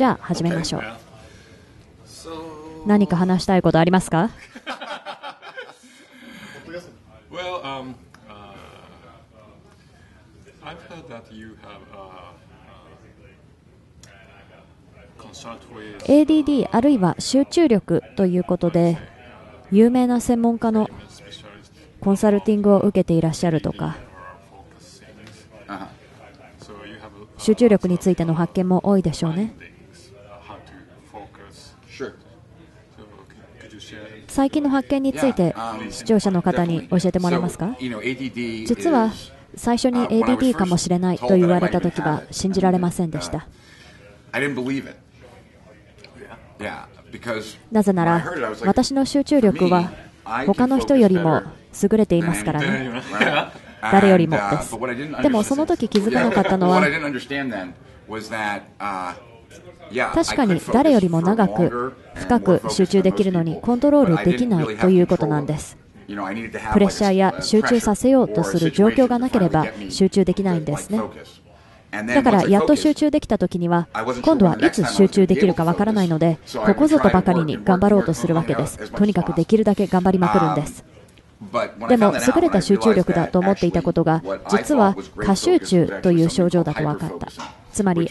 じゃあ始めましょう何か話したいことありますか？Well, um, uh, I've heard that you have uh, uh, ADD あるいは集中力ということで有名な専門家のコンサルティングを受けていらっしゃるとか. Uh-huh. Uh, 集中力についての発見も多いでしょうね最近の発見について視聴者の方に教えてもらえますか？実は最初に ADD かもしれないと言われた時は信じられませんでした。なぜなら私の集中力は他の人よりも優れていますからね。誰よりもです。でもその時気づかなかったのは確かに誰よりも長く深く集中できるのにコントロールできないということなんですプレッシャーや集中させようとする状況がなければ集中できないんですねだからやっと集中できたときには今度はいつ集中できるかわからないのでここぞとばかりに頑張ろうとするわけですとにかくできるだけ頑張りまくるんですでも優れた集中力だと思っていたことが実は過集中という症状だと分かったつまり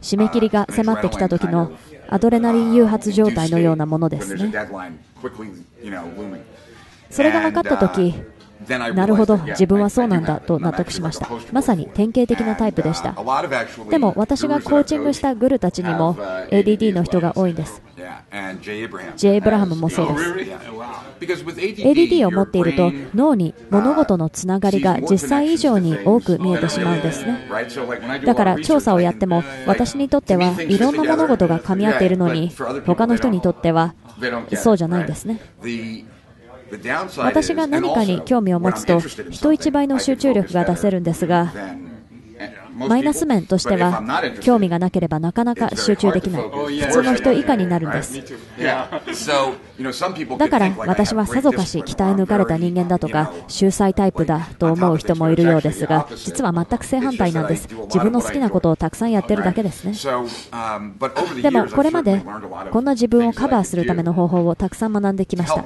締め切りが迫ってきた時のアドレナリン誘発状態のようなものですね。それが分かった時なるほど、自分はそうなんだと納得しました。まさに典型的なタイプでした。でも私がコーチングしたグルたちにも ADD の人が多いんです。J. エブラハムもそうです。ADD を持っていると脳に物事のつながりが実際以上に多く見えてしまうんですね。だから調査をやっても私にとってはいろんな物事が噛み合っているのに他の人にとってはそうじゃないんですね。私が何かに興味を持つと、人一倍の集中力が出せるんですが、マイナス面としては、興味がなければなかなか集中できない、普通の人以下になるんです。だから私はさぞかし鍛え抜かれた人間だとか、秀才タイプだと思う人もいるようですが、実は全く正反対なんです、自分の好きなことをたくさんやってるだけですね。でもこれまで、こんな自分をカバーするための方法をたくさん学んできました。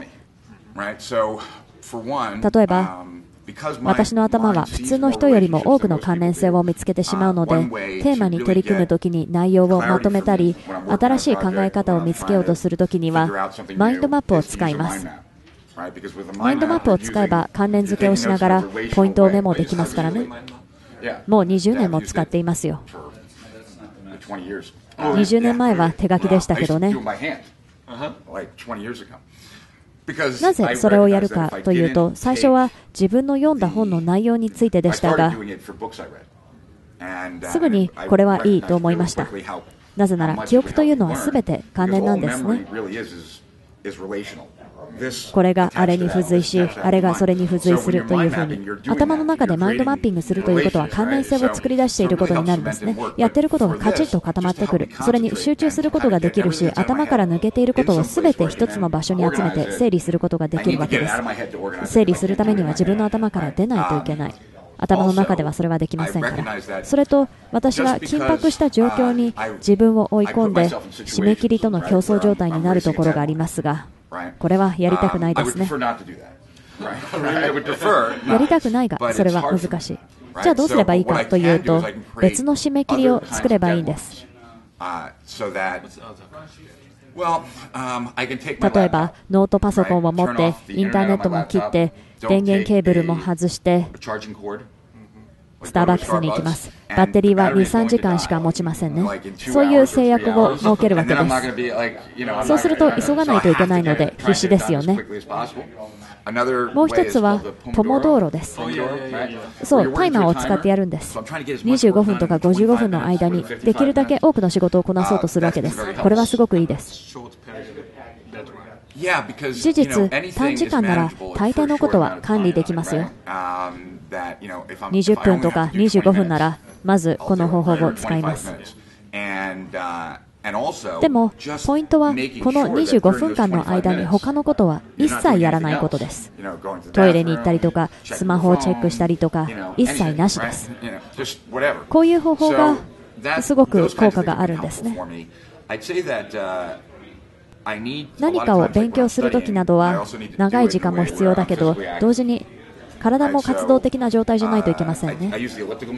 例えば um, because my 私の頭は普通の人よりも多くの関連性を見つけてしまうのでテーマに取り組むときに内容をまとめたり新しい考え方を見つけようとするときにはマインドマップを使いま mind す map, right? Because with a マイン mind ドマッ map, プを使えば関連付けをしながらポイントをメモ.できますからね Yeah. もう20年も使っていますよ for 20 years. 20年前は手書きでしたけどねなぜそれをやるかというと、最初は自分の読んだ本の内容についてでしたが、すぐにこれはいいと思いました。なぜなら記憶というのは全て関連なんですね。これがあれに付随しあれがそれに付随するというふうに頭の.中でマインドマッピングするということは関連性を作り出していることになるんですねやってることがカチッと固まってくるそれに集中することができるし頭から抜けていることを全て一つの場所に集めて整理することができるわけです.整理するためには自分の頭から出ないといけない頭の中ではそれはできませんからそれと私が緊迫した状況に自分を追い込んで締め切りとの競争状態になるところがありますが?これはやりたくないですね。やりたくないが、それは難しい。じゃあどうすればいいかというと、別の締め切りを作ればいいんです。例えば、ノートパソコンを持って、インターネットも切って、電源ケーブルも外して、スターバックスに行きます。バッテリーは2、3時間しか持ちませんね。そういう制約を設けるわけです。そうすると急がないといけないので必死ですよね。もう一つは、共道路です。そう、タイマーを使ってやるんです。25分とか55分の間に、できるだけ多くの仕事をこなそうとするわけです。これはすごくいいです。事実、短時間なら、大抵のことは管理できますよ。20分とか25分なら、まずこの方法を使います。でも、ポイントは、この25分間の間に他のことは一切やらないことです。トイレに行ったりとか、スマホをチェックしたりとか、一切なしです。こういう方法が、すごく効果があるんですね。何かを勉強する時などは、長い時間も必要だけど、同時に体も活動的な状態じゃないといけませんね。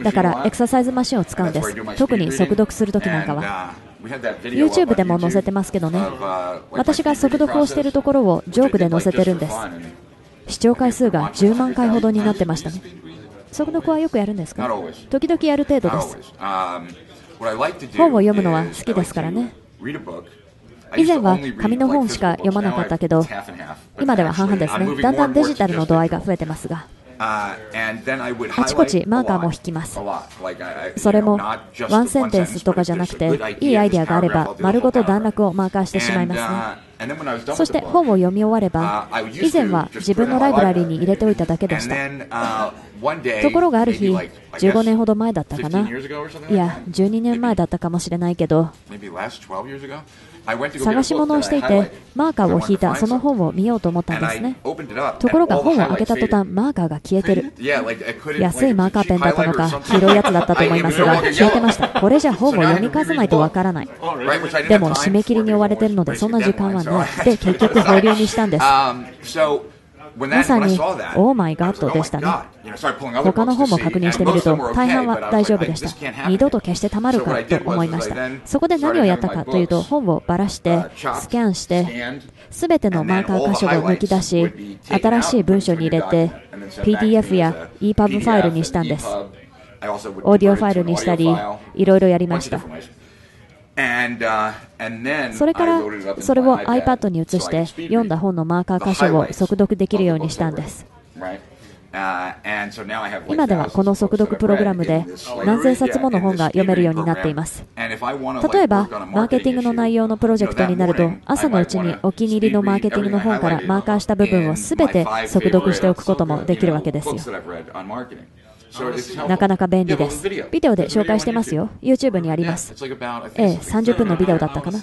だからエクササイズマシンを使うんです。特に速読するときなんかは。YouTube でも載せてますけどね。私が速読をしているところをジョークで載せてるんです。視聴回数が10万回ほどになってましたね。速読はよくやるんですか？時々やる程度です。本を読むのは好きですからね以前は紙の本しか読まなかったけど今では半々ですね。だんだんデジタルの度合いが増えてますがあちこちマーカーも引きます。それもワンセンテンスとかじゃなくていいアイデアがあれば丸ごと段落をマーカーしてしまいますね。そして本を読み終われば以前は自分のライブラリーに入れておいただけでした。ところがある日15年ほど前だったかな。いや12年前だったかもしれないけど探し物をしていてマーカーを引いたその本を見ようと思ったんですね。ところが本を開けた途端マーカーが消えてる。安いマーカーペンだったのか黄色いやつだったと思いますが消えてました。これじゃ本を読み返さないとわからない。でも締め切りに追われているのでそんな時間はない。で結局保留にしたんですまさに、オーマイガッドでしたね。他の本も確認してみると、大半は大丈夫でした。二度と消してたまるかと思いました。そこで何をやったかというと、本をばらして、スキャンして、すべてのマーカー箇所を抜き出し、新しい文書に入れて、PDF や EPUB ファイルにしたんです。オーディオファイルにしたり、いろいろやりました。それからそれを iPad. に移して読んだ本のマーカー箇所を速読できるようにしたんです。今ではこの速読プログラムで何千冊もの本が読めるようになっています。例えばマーケティングの内容のプロジェクトになると朝のうちにお気に入りのマーケティングの本からマーカーした部分を全て速読しておくこともできるわけですよなかなか便利です。ビデオで紹介してますよ。YouTube にあります。ええ、30分のビデオだったかな。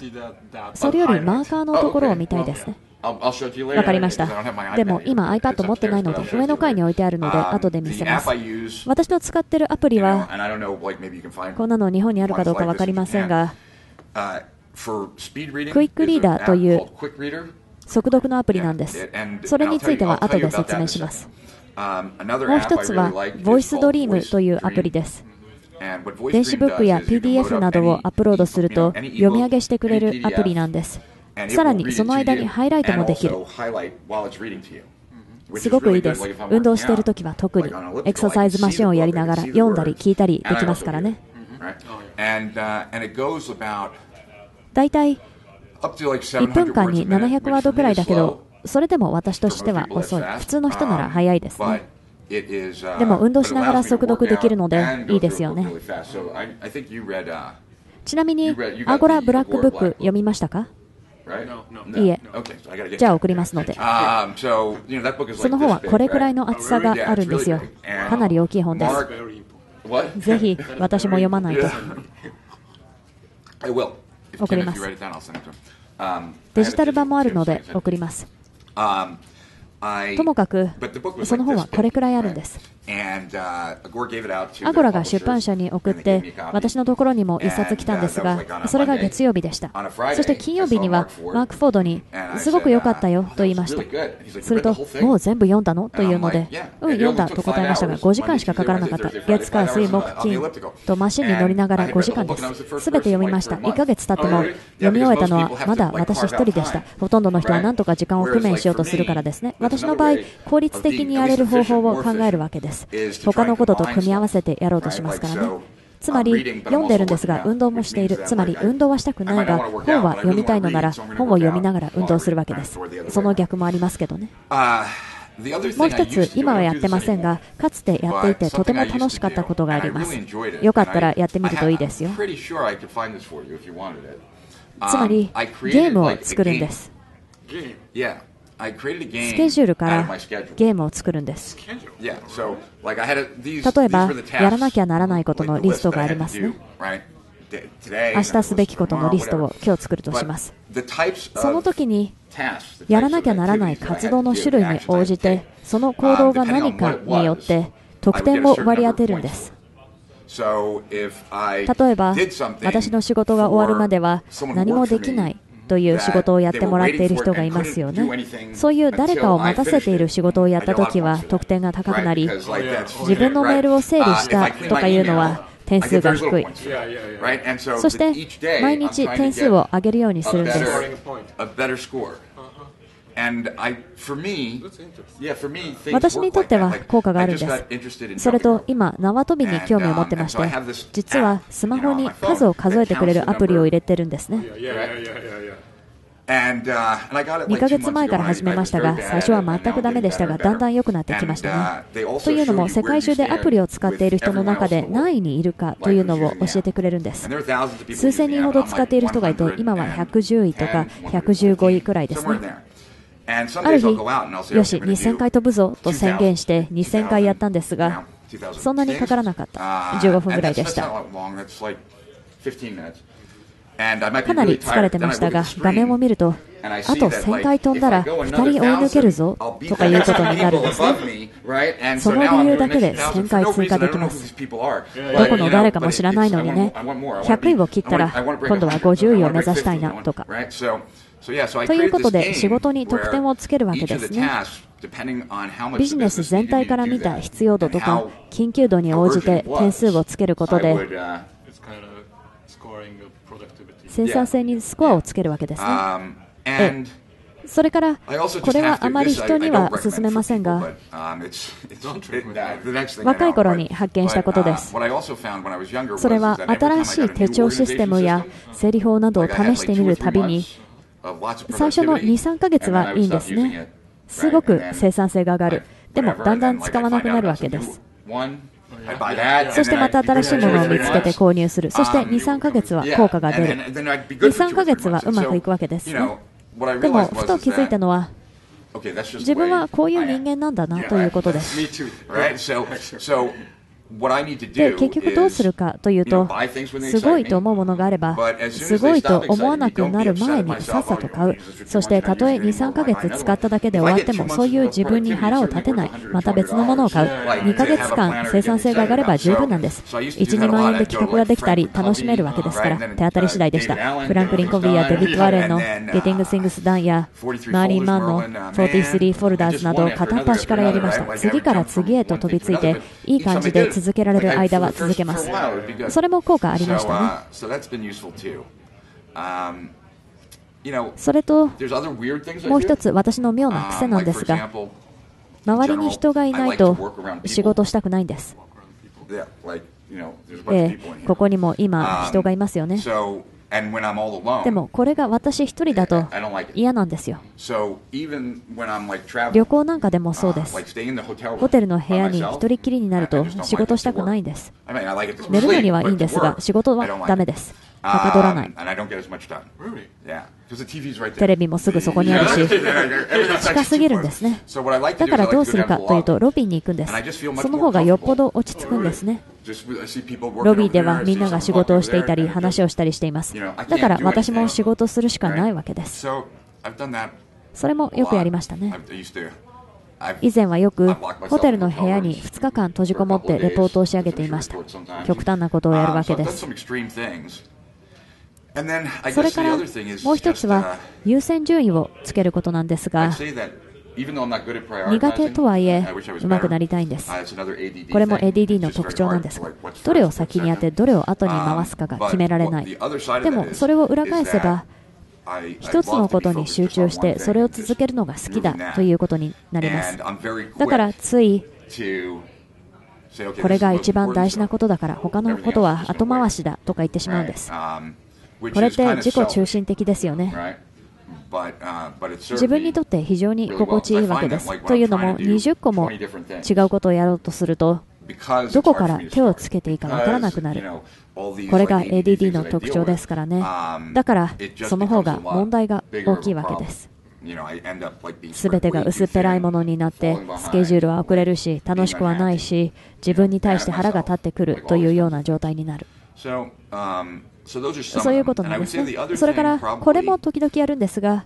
それよりマーカーのところを見たいですね。わかりました。でも今 iPad 持ってないので上の階に置いてあるので後で見せます。私の使ってるアプリはこんなの日本にあるかどうか分かりませんがクイックリーダーという速読のアプリなんです。それについては後で説明します。もう一つは Voice Dream というアプリです。電子ブックや PDF などをアップロードすると読み上げしてくれるアプリなんです。さらにその間にハイライトもできる。すごくいいです。運動しているときは特にエクササイズマシンをやりながら読んだり聞いたりできますからね。だいたい1分間に700ワードくらいだけど、それでも私としては遅い。普通の人なら早いですね。でも運動しながら速読できるのでいいですよね。ちなみに、アゴラブラックブック読みましたか？いいえ。じゃあ送りますので。その本はこれくらいの厚さがあるんですよ。かなり大きい本です。ぜひ私も読まないと。送ります。デジタル版もあるので送ります。ともかく、その本はこれくらいあるんです。アゴラが出版社に送って、私のところにも1冊来たんですが、それが月曜日でした。そして金曜日には、マーク・フォードに、すごく良かったよと言いました。すると、もう全部読んだの？というので、うん、読んだと答えましたが、5時間しかかからなかった。月、火、水、木、金とマシンに乗りながら5時間です。すべて読みました。1ヶ月経っても、読み終えたのはまだ私1人でした。ほとんどの人は何とか時間を工面しようとするからですね。私の場合、効率的にやれる方法を考えるわけです。です。他のことと組み合わせてやろうとしますからね。つまり読んでるんですが運動もしている。つまり運動はしたくないが本は読みたいのなら本を読みながら運動するわけです。その逆もありますけどね。もう一つ、今はやってませんが、かつてやっていてとても楽しかったことがあります。よかったらやってみるといいですよ。つまり、ゲームを作るんです。スケジュールからゲームを作るんです。例えば、やらなきゃならないことのリストがありますね。明日すべきことのリストを今日作るとします。その時に、やらなきゃならない活動の種類に応じて、その行動が何かによって得点を割り当てるんです。例えば、私の仕事が終わるまでは何もできないという仕事をやってもらっている人がいますよね。そういう誰かを待たせている仕事をやった時は得点が高くなり、自分のメールを整理したとかいうのは点数が低い。そして毎日点数を上げるようにするんです。私にとっては効果があるんです。それと今、縄跳びに興味を持ってまして、実はスマホに数を数えてくれるアプリを入れてるんですね。2ヶ月前から始めましたが、最初は全くダメでしたが、だんだん良くなってきましたね。というのも、世界中でアプリを使っている人の中で何位にいるかというのを教えてくれるんです。数千人ほど使っている人がいて、今は110位とか115位くらいですね。ある日、よし、2000回飛ぶぞと宣言して2000回やったんですが、そんなにかからなかった。15分ぐらいでした。かなり疲れてましたが、画面を見ると、あと1000回飛んだら2人追い抜けるぞとかいうことになるんですね。その理由だけで1000回通過できます。どこの誰かも知らないのにね、100位を切ったら今度は50位を目指したいなとか。ということで仕事に得点をつけるわけですね。ビジネス全体から見た必要度とか緊急度に応じて点数をつけることで生産性にスコアをつけるわけですね。それから、これはあまり人には勧めませんが、若い頃に発見したことです。それは新しい手帳システムや整理法などを試してみるたびに、最初の2、3ヶ月はいいんですね。すごく生産性が上がる。でも、だんだん使わなくなるわけです。そしてまた新しいものを見つけて購入する。そして2、3ヶ月は効果が出る。2、3ヶ月はうまくいくわけですね。でも、ふと気づいたのは、自分はこういう人間なんだなということです。で結局どうするかというと、すごいと思うものがあれば、すごいと思わなくなる前にさっさと買う、そしてたとえ2、3ヶ月使っただけで終わっても、そういう自分に腹を立てない、また別のものを買う、2ヶ月間生産性が上がれば十分なんです、1、2万円で企画ができたり、楽しめるわけですから、手当たり次第でした。フランクリン・コビーやデビッド・ワレンの Getting Things Done やマーリン・マンの43フォルダーズなどを片っ端からやりました。次から次へと飛びついて、いい感じで続けられる間は続けます。それも効果ありましたね。それと、もう一つ私の妙な癖なんですが、周りに人がいないと仕事したくないんです。えー、ここにも今、人がいますよね。でもこれが私一人だと嫌なんですよ。旅行なんかでもそうです。ホテルの部屋に一人きりになると仕事したくないんです。寝るのにはいいんですが、仕事はダメです。はかどらない。テレビもすぐそこにあるし、近すぎるんですね。だからどうするかというと、ロビーに行くんです。その方がよっぽど落ち着くんですね。ロビーではみんなが仕事をしていたり、話をしたりしています。だから私も仕事するしかないわけです。それもよくやりましたね。以前はよくホテルの部屋に2日間閉じこもってレポートを仕上げていました。極端なことをやるわけです。それからもう一つは優先順位をつけることなんですが、苦手とはいえ、うまくなりたいんです。これも ADD の特徴なんですが、どれを先にやって、どれを後に回すかが決められない。でも、それを裏返せば、一つのことに集中して、それを続けるのが好きだということになります。だから、つい、これが一番大事なことだから、他のことは後回しだとか言ってしまうんです。これって自己中心的ですよね。自分にとって非常に心地いいわけです。というのも20個も違うことをやろうとするとどこから手をつけていいかわからなくなる。これが ADD の特徴ですからね。だからその方が問題が大きいわけです。すべてが薄っぺらいものになってスケジュールは遅れるし楽しくはないし自分に対して腹が立ってくるというような状態になる。そういうことなんですね。それから、これも時々やるんですが、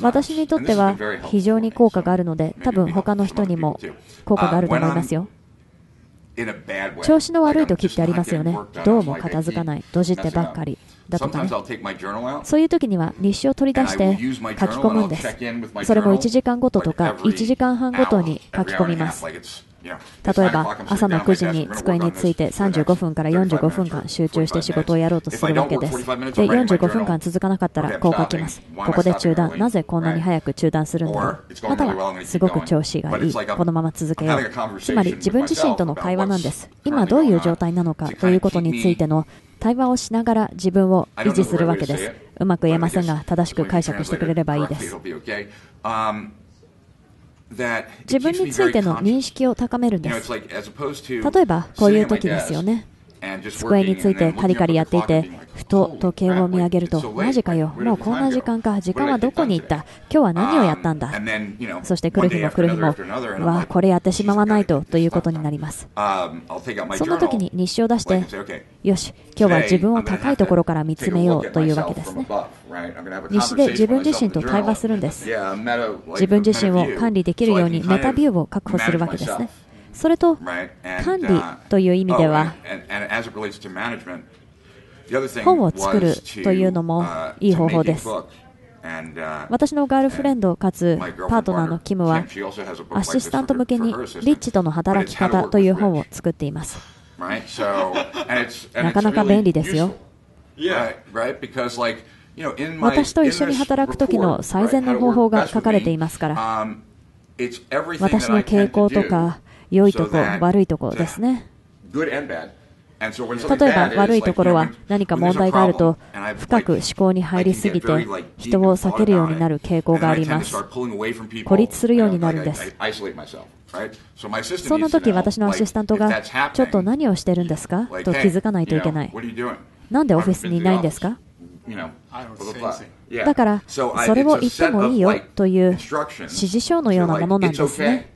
私にとっては非常に効果があるので、多分他の人にも効果があると思いますよ。調子の悪い時ってありますよね。どうも片付かない。閉じてばっかり。だとかね。そういう時には日誌を取り出して書き込むんです。それも1時間ごととか1時間半ごとに書き込みます。例えば朝の9時に机について35分から45分間集中して仕事をやろうとするわけです。で、45分間続かなかったらこう書きます。ここで中断。なぜこんなに早く中断するんだ？ろうまたは、すごく調子がいい。このまま続けよう。つまり自分自身との会話なんです。今どういう状態なのかということについての対話をしながら自分を維持するわけです。うまく言えませんが、正しく解釈してくれればいいです。自分についての認識を高めるんです。例えば、こういう時ですよね。机についてカリカリやっていて、ふと時計を見上げると、マジかよ、もうこんな時間か、時間はどこに行った、今日は何をやったんだ、そして来る日も来る日も、わこれやってしまわないとということになります。そんな時に日誌を出して、よし、今日は自分を高いところから見つめようというわけですね。日誌で自分自身と対話するんです。自分自身を管理できるようにメタビューを確保するわけですね。それと管理という意味では本を作るというのもいい方法です。私のガールフレンドかつパートナーのキムはアシスタント向けにリッチとの働き方という本を作っています。なかなか便利ですよ。私と一緒に働く時の最善の方法が書かれていますから、私の傾向とか良いとこ、悪いとこですね。例えば悪いところは何か問題があると深く思考に入りすぎて人を避けるようになる傾向があります孤立するようになるんです。そんな時私のアシスタントがちょっと何をしてるんですか？と気づかないといけない。なんでオフィスにいないんですか？だからそれを言ってもいいよという指示書のようなものなんですね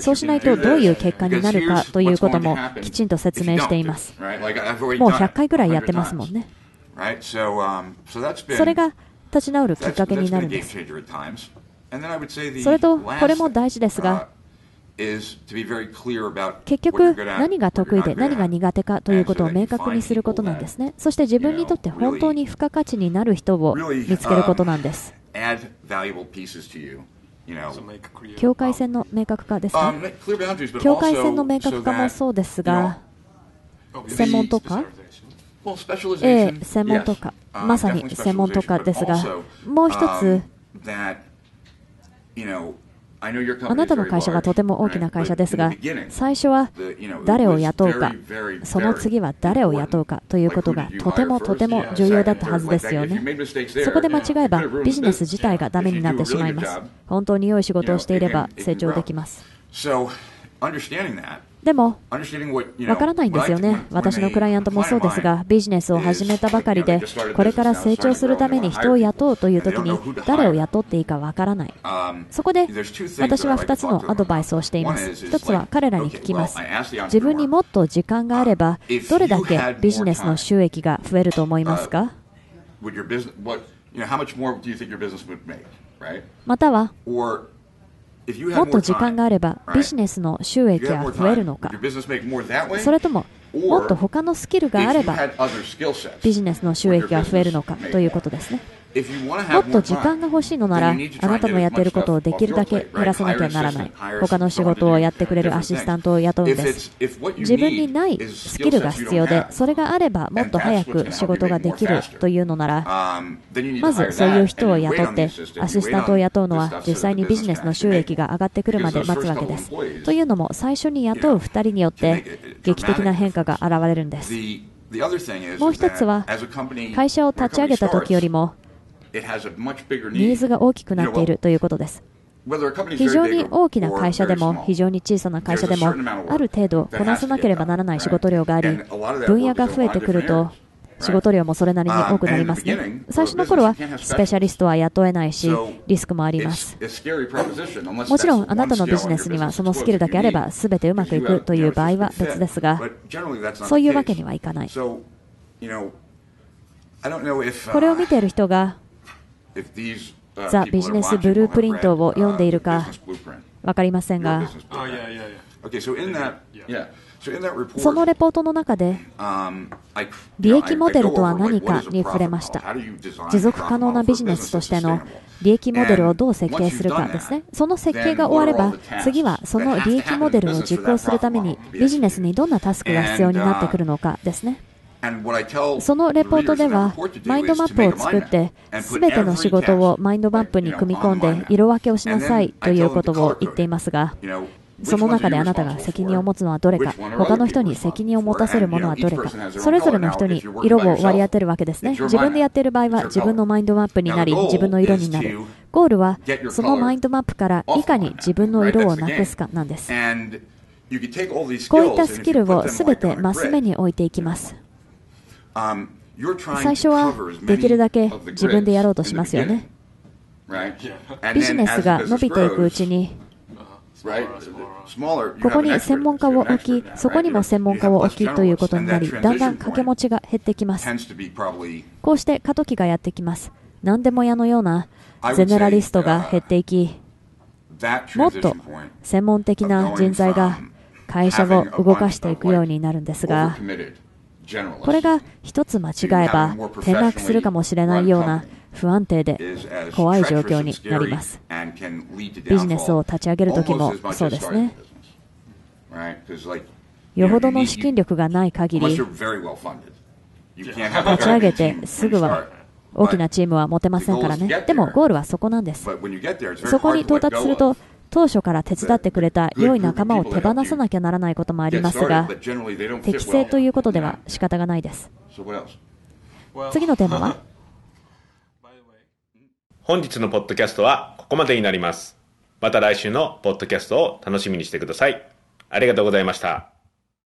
そうしないとどういう結果になるかということもきちんと説明しています。もう100回ぐらいやってますもんね。それが立ち直るきっかけになるんです。それと、これも大事ですが、結局、何が得意で何が苦手かということを明確にすることなんですね。そして自分にとって本当に付加価値になる人を見つけることなんです。境界線の明確化ですか？境界線の明確化もそうですが、専門とか、ええ、専門とか、まさに専門とかですが、もう一つ、あなたの会社がとても大きな会社ですが、最初は誰を雇うか、その次は誰を雇うかということがとてもとても重要だったはずですよね。そこで間違えばビジネス自体がダメになってしまいます。本当に良い仕事をしていれば成長できます。でも、わからないんですよね。私のクライアントもそうですが、ビジネスを始めたばかりで、これから成長するために人を雇うというときに、誰を雇っていいかわからない。そこで、私は2つのアドバイスをしています。1つは彼らに聞きます。自分にもっと時間があれば、どれだけビジネスの収益が増えると思いますか？または、もっと時間があればビジネスの収益は増えるのかそれとももっと他のスキルがあればビジネスの収益が増えるのかということですね。もっと時間が欲しいのなら、あなたのやっていることをできるだけ減らさなきゃならない。他の仕事をやってくれるアシスタントを雇うんです。自分にないスキルが必要で、それがあればもっと早く仕事ができるというのなら、まずそういう人を雇って、アシスタントを雇うのは実際にビジネスの収益が上がってくるまで待つわけです。というのも、最初に雇う2人によって劇的な変化が現れるんです。もう一つは、会社を立ち上げた時よりも、ニーズが大きくなっているということです。非常に大きな会社でも非常に小さな会社でもある程度こなさなければならない仕事量があり分野が増えてくると仕事量もそれなりに多くなりますね。最初の頃はスペシャリストは雇えないしリスクもあります。もちろんあなたのビジネスにはそのスキルだけあれば全てうまくいくという場合は別ですがそういうわけにはいかない。これを見ている人がザ・ビジネス・ブループリントを読んでいるか分かりませんが、そのレポートの中で、利益モデルとは何かに触れました。持続可能なビジネスとしての利益モデルをどう設計するか。ですね。その設計が終われば、次はその利益モデルを実行するためにビジネスにどんなタスクが必要になってくるのかですね。そのレポートでは、マインドマップを作って、すべての仕事をマインドマップに組み込んで、色分けをしなさいということを言っていますが、その中であなたが責任を持つのはどれか、他の人に責任を持たせるものはどれか、それぞれの人に色を割り当てるわけですね。自分でやっている場合は自分のマインドマップになり、自分の色になる。ゴールは、そのマインドマップからいかに自分の色をなくすかなんです。こういったスキルをすべてマス目に置いていきます。最初はできるだけ自分でやろうとしますよね。ビジネスが伸びていくうちに、ここに専門家を置き、そこにも専門家を置きということになり、だんだん掛け持ちが減ってきます。こうして過渡期がやってきます。何でも屋のようなゼネラリストが減っていき、もっと専門的な人材が会社を動かしていくようになるんですが、これが一つ間違えば転落するかもしれないような不安定で怖い状況になります。ビジネスを立ち上げるときもそうですね。よほどの資金力がない限り、立ち上げてすぐは大きなチームは持てませんからね。でもゴールはそこなんです。そこに到達すると、当初から手伝ってくれた良い仲間を手放さなきゃならないこともありますが、適正ということでは仕方がないです。次のテーマは？本日のポッドキャストはここまでになります。また来週のポッドキャストを楽しみにしてください。ありがとうございました。